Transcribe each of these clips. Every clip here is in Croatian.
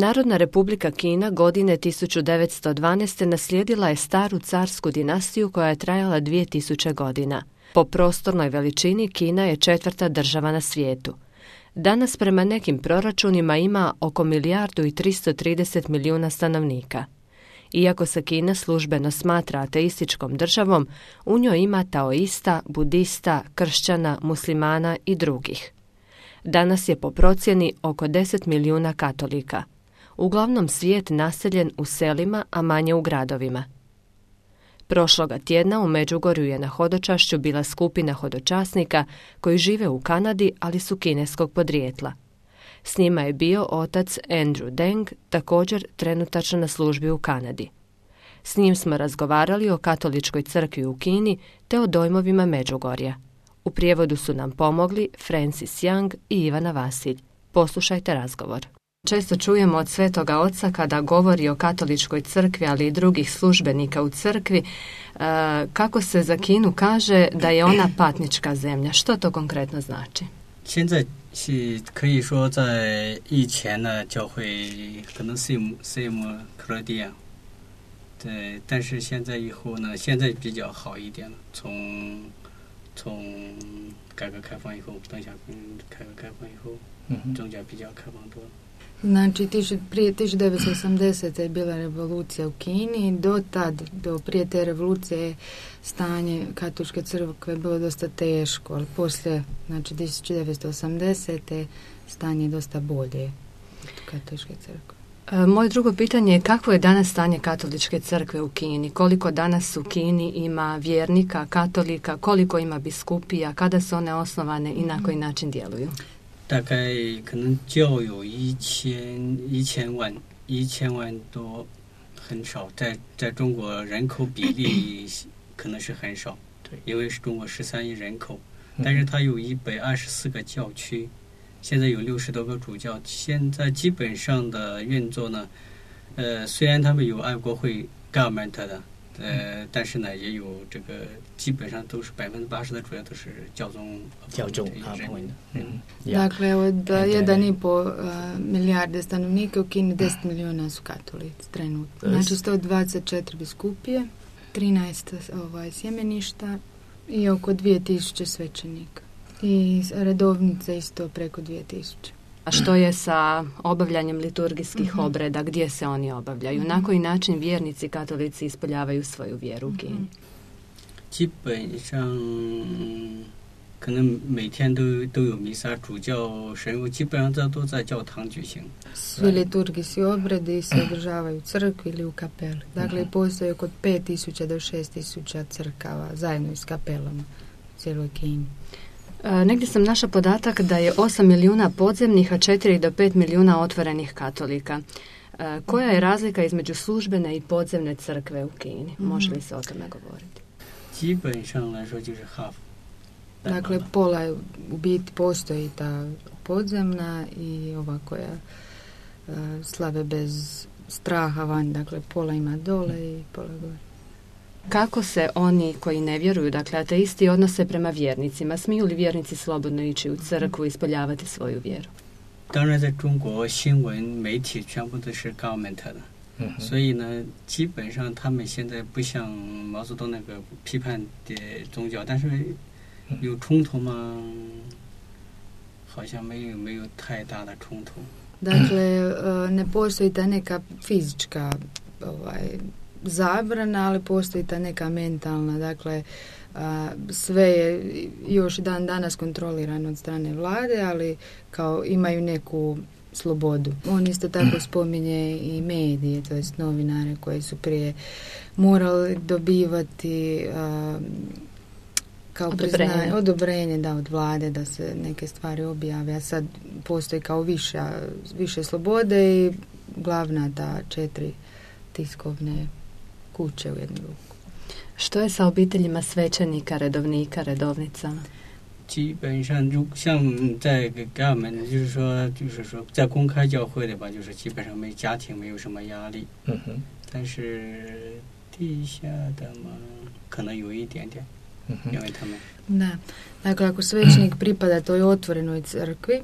Narodna republika Kina godine 1912. naslijedila je staru carsku dinastiju koja je trajala 2000 godina. Po prostornoj veličini Kina je četvrta država na svijetu. Danas prema nekim proračunima ima oko milijardu i 330 milijuna stanovnika. Iako se Kina službeno smatra ateističkom državom, u njoj ima taoista, budista, kršćana, muslimana i drugih. Danas je po procjeni oko 10 milijuna katolika. Uglavnom svijet naseljen u selima, a manje u gradovima. Prošloga tjedna u Međugorju je na hodočašću bila skupina hodočasnika koji žive u Kanadi, ali su kineskog podrijetla. S njima je bio otac Andrew Deng, također trenutačno na službi u Kanadi. S njim smo razgovarali o katoličkoj crkvi u Kini te o dojmovima Međugorja. U prijevodu su nam pomogli Francis Young i Ivana Vasilj. Poslušajte razgovor. Često čujemo od svetoga oca kada govori o katoličkoj crkvi, ali i drugih službenika u crkvi, e, kako se za Kinu kaže da je ona patnička zemlja. Što to konkretno znači? 现在是可以说在以前呢，教会可能 same same 克罗地亚，对，但是现在以后呢，现在比较好一点了。从从改革开放以后，邓小平改革开放以后，宗教比较开放多了。 Znači, prije 1980. je bila revolucija u Kini. Do tad, do prije te revolucije, stanje katoličke crkve bilo dosta teško, ali poslije, znači 1980. stanje je dosta bolje katoličke crkve. E, moje drugo pitanje je kakvo je danas stanje katoličke crkve u Kini? Koliko danas u Kini ima vjernika, katolika, koliko ima biskupija, kada su one osnovane i na koji način djeluju? 大概可能教有一千一千万一千万多，很少。在在中国人口比例 可能是很少，对，因为是中国十三亿人口，但是它有一百二十四个教区，现在有六十多个主教。现在基本上的运作呢，呃，虽然他们有爱国会 government 的。呃，但是呢，也有这个基本上都是百分之八十的主要都是教宗教宗啊嗯 Dakle, od 1,5 milijarde stanovnika u Kini 10 milijuna su katolici trenutno. Znači 124 biskupije, 13 ovaj, sjemeništa i oko 2000 svećenika. I redovnice isto preko 2000. A što je sa obavljanjem liturgijskih mhm. obreda, gdje se oni obavljaju? Na koji način vjernici katolici ispoljavaju svoju vjeru u Kini? 基本上可能每天都都有弥撒，主教神父基本上这都在教堂举行。Svi liturgijski obredi se održavaju u crkvi ili u kapeli. Dakle, postoje oko 5000 do 6000 crkava zajedno s kapelama u cijeloj Kini. E, negdje sam našla podatak da je 8 milijuna podzemnih, a 4 do 5 milijuna otvorenih katolika. E, koja je razlika između službene i podzemne crkve u Kini? Mhm. Može li se o tome govoriti? Dakle, pola je u biti postoji ta podzemna i ova koja uh, slave bez straha van, dakle pola ima dole i pola gore. Kako se oni koji ne vjeruju, dakle ateisti, odnose prema vjernicima? Smiju li vjernici slobodno ići u crkvu i ispoljavati svoju vjeru? 当然，在中国新闻媒体全部都是 government 的，所以呢，基本上他们现在不像毛泽东那个批判的宗教，但是有冲突吗？好像没有没有太大的冲突。Dakle, ne postoji ta neka fizička ovaj, zabrana, ali postoji ta neka mentalna, dakle sve je još dan danas kontrolirano od strane vlade, ali kao imaju neku slobodu. On isto tako spominje i medije, to jest novinare koji su prije morali dobivati kao odobrenje. odobrenje da od vlade da se neke stvari objave, a sad postoji kao viša, više slobode i glavna ta četiri tiskovne kuće u jednu ruku. Što je sa obiteljima svećenika, redovnika, redovnica? 基本上就像在给俺们，就是说，就是说，在公开教会的吧，就是基本上没家庭没有什么压力。嗯哼。但是地下的嘛，可能有一点点，因为他们。Da, dakle ako svećenik pripada toj otvorenoj crkvi,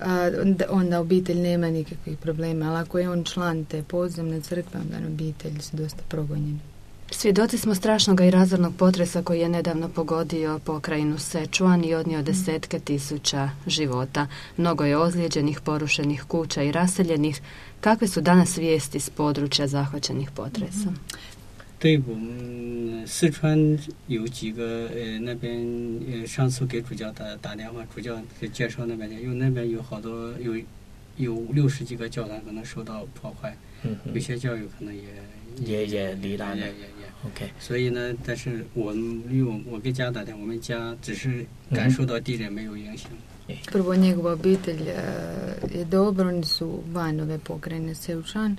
a, onda obitelj nema nikakvih problema, ali ako je on član te podzemne crkve, onda obitelji su dosta progonjeni. Svjedoci smo strašnog i razornog potresa koji je nedavno pogodio pokrajinu Sečuan i odnio desetke tisuća života. Mnogo je ozlijeđenih, porušenih kuća i raseljenih. Kakve su danas vijesti s područja zahvaćenih potresom? 对我们四川有几个呃那边呃上次给主教打打电话，主教给介绍那边的，因为那边有好多有有六十几个教堂可能受到破坏，嗯有些教育可能也也也离难了也也也。OK，所以呢，但是我们因为我我给家打电话，我们家只是感受到地震没有影响。Prvo njegova obitelj e, je dobro, oni su van ove pokrajine Seučan,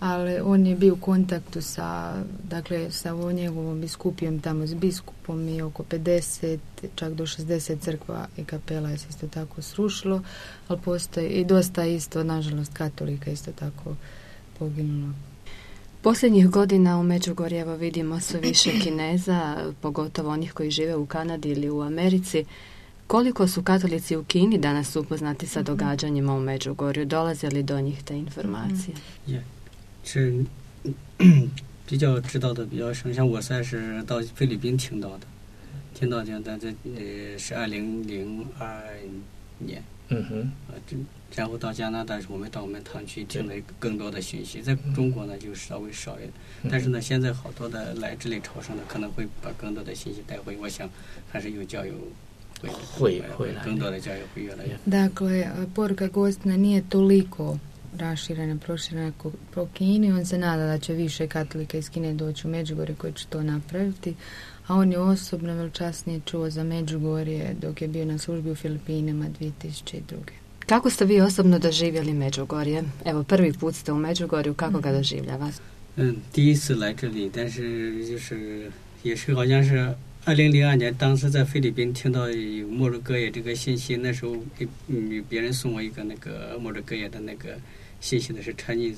ali on je bio u kontaktu sa, dakle, sa ovo njegovom biskupijom tamo s biskupom i oko 50, čak do 60 crkva i kapela je se isto tako srušilo, ali postoji i dosta isto, nažalost, katolika isto tako poginulo. Posljednjih godina u Međugorje evo vidimo sve više Kineza, pogotovo onih koji žive u Kanadi ili u Americi. Koliko su katolici u Kini danas upoznati sa događanjima u Međugorju? Dolaze li do njih te informacije? 是 比较知道的比较深，像我算是到菲律宾听到的，听到的，但这呃是二零零二年，嗯哼，呃，这然后到加拿大，我们到我们堂区听了更多的讯息，在中国呢就稍微少一点，但是呢，现在好多的来这里朝圣的可能会把更多的信息带回，我想还是有教友 会会会来更多的教友会越来越。 Dakle, poruka Gostina nije toliko raširena, proširena ko- po Kini. On se nada da će više katolika iz Kine doći u Međugorje koji će to napraviti. A on je osobno veličasnije čuo za Međugorje dok je bio na službi u Filipinama 2002. Kako ste vi osobno doživjeli Međugorje? Evo, prvi put ste u Međugorju, kako ga doživljava? 嗯，第一次来这里，但是就是也是好像是 二零零二年，当时在菲律宾听到有末日歌野这个信息，那时候给嗯别人送我一个那个末日歌野的那个信息的是 Chinese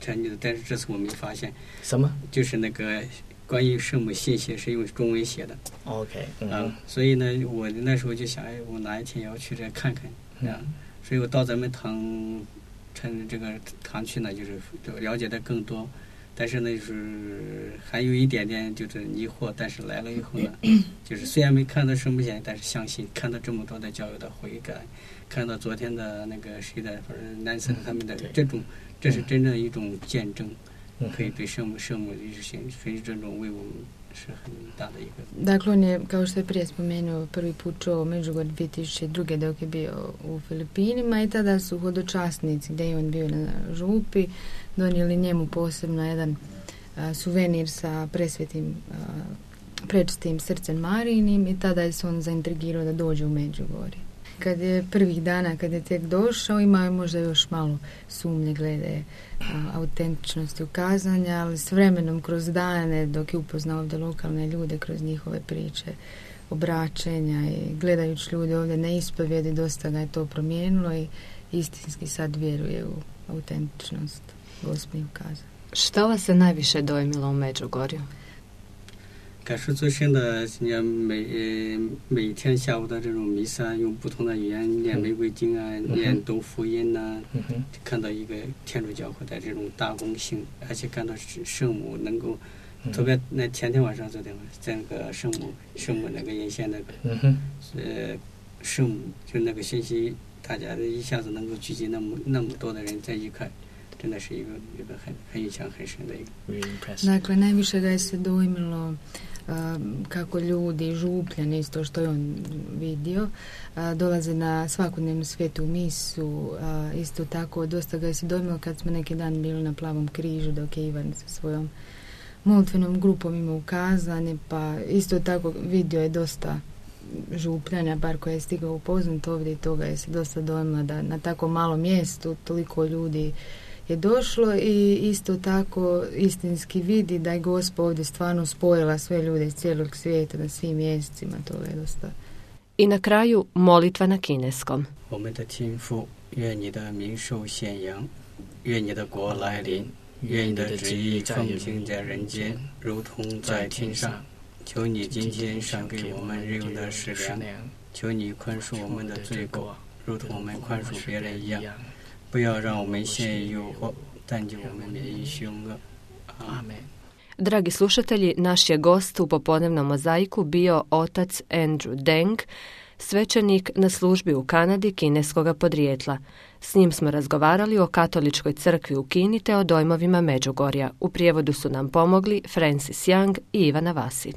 Chinese，但是这次我没发现，什么？就是那个关于圣母信息是用中文写的？OK，嗯。啊，，所以呢，我那时候就想，哎，我哪一天也要去这看看。啊，所以我到咱们唐，趁这个唐去呢，就是就了解的更多，但是呢，就是还有一点点就是疑惑，但是来了以后呢，就是虽然没看到圣母显，但是相信看到这么多的教友的悔改，看到昨天的那个谁的，反正南森他们的这种，这是真正一种见证，嗯可以对圣母圣母的行，所以这种为我们 是很大的一个。 Dakle, on je, kao što je prije spomenuo, prvi put čuo Međugorje 2002. dok je bio u Filipinima i tada su hodočasnici gdje je on bio na župi donijeli njemu posebno jedan a, suvenir sa presvetim a, prečistim srcem Marijinim i tada je se on zaintrigirao da dođe u Međugorje. Kad je prvih dana, kad je tek došao, imao je možda još malo sumnje glede autentičnosti ukazanja, ali s vremenom kroz dane, dok je upoznao ovdje lokalne ljude kroz njihove priče, obraćenja i gledajući ljude ovdje na ispovjedi, dosta ga je to promijenilo i istinski sad vjeruje u autentičnost gospodin ukazanja. Što vas se najviše dojmilo u Međugorju? 感受最深的，你看每呃每天下午的这种弥撒，用不同的语言念玫瑰经啊，嗯念读福音呐、嗯，看到一个天主教会的这种大公性，而且看到圣母能够，嗯。特别那前天晚上、昨天晚上，在那个圣母圣母那个沿线那个嗯哼，呃圣母，就那个信息，大家一下子能够聚集那么那么多的人在一块，真的是一个一个很很印象很深的一个。really impressive。Dakle, najviše ga je se dojmilo a, kako ljudi župljani, isto što je on vidio, dolaze na svakodnevnu svetu misu, isto tako dosta ga je se dojmilo kad smo neki dan bili na plavom križu dok je Ivan sa svojom molitvenom grupom imao ukazanje, pa isto tako vidio je dosta župljanja, bar koja je stigao upoznat ovdje i toga je se dosta dojmilo da na tako malom mjestu toliko ljudi je došlo i isto tako istinski vidi da je Gospa ovdje stvarno spojila sve ljude iz cijelog svijeta na svim mjesecima, to je dosta I na kraju molitva na kineskom. 我们的天父，愿你的名受显扬，愿你的国来临，愿你的旨意奉行在人间，如同在天上。求你今天赏给我们日用的食粮，求你宽恕我们的罪过， 如同我们宽恕别人一样，不要让我们陷于诱惑，但救我们免于凶恶。阿门。Dragi slušatelji, naš je gost u popodnevnom mozaiku bio otac Andrew Deng, svećenik na službi u Kanadi kineskoga podrijetla. S njim smo razgovarali o katoličkoj crkvi u Kini te o dojmovima Međugorja. U prijevodu su nam pomogli Francis Young i Ivana Vasilj.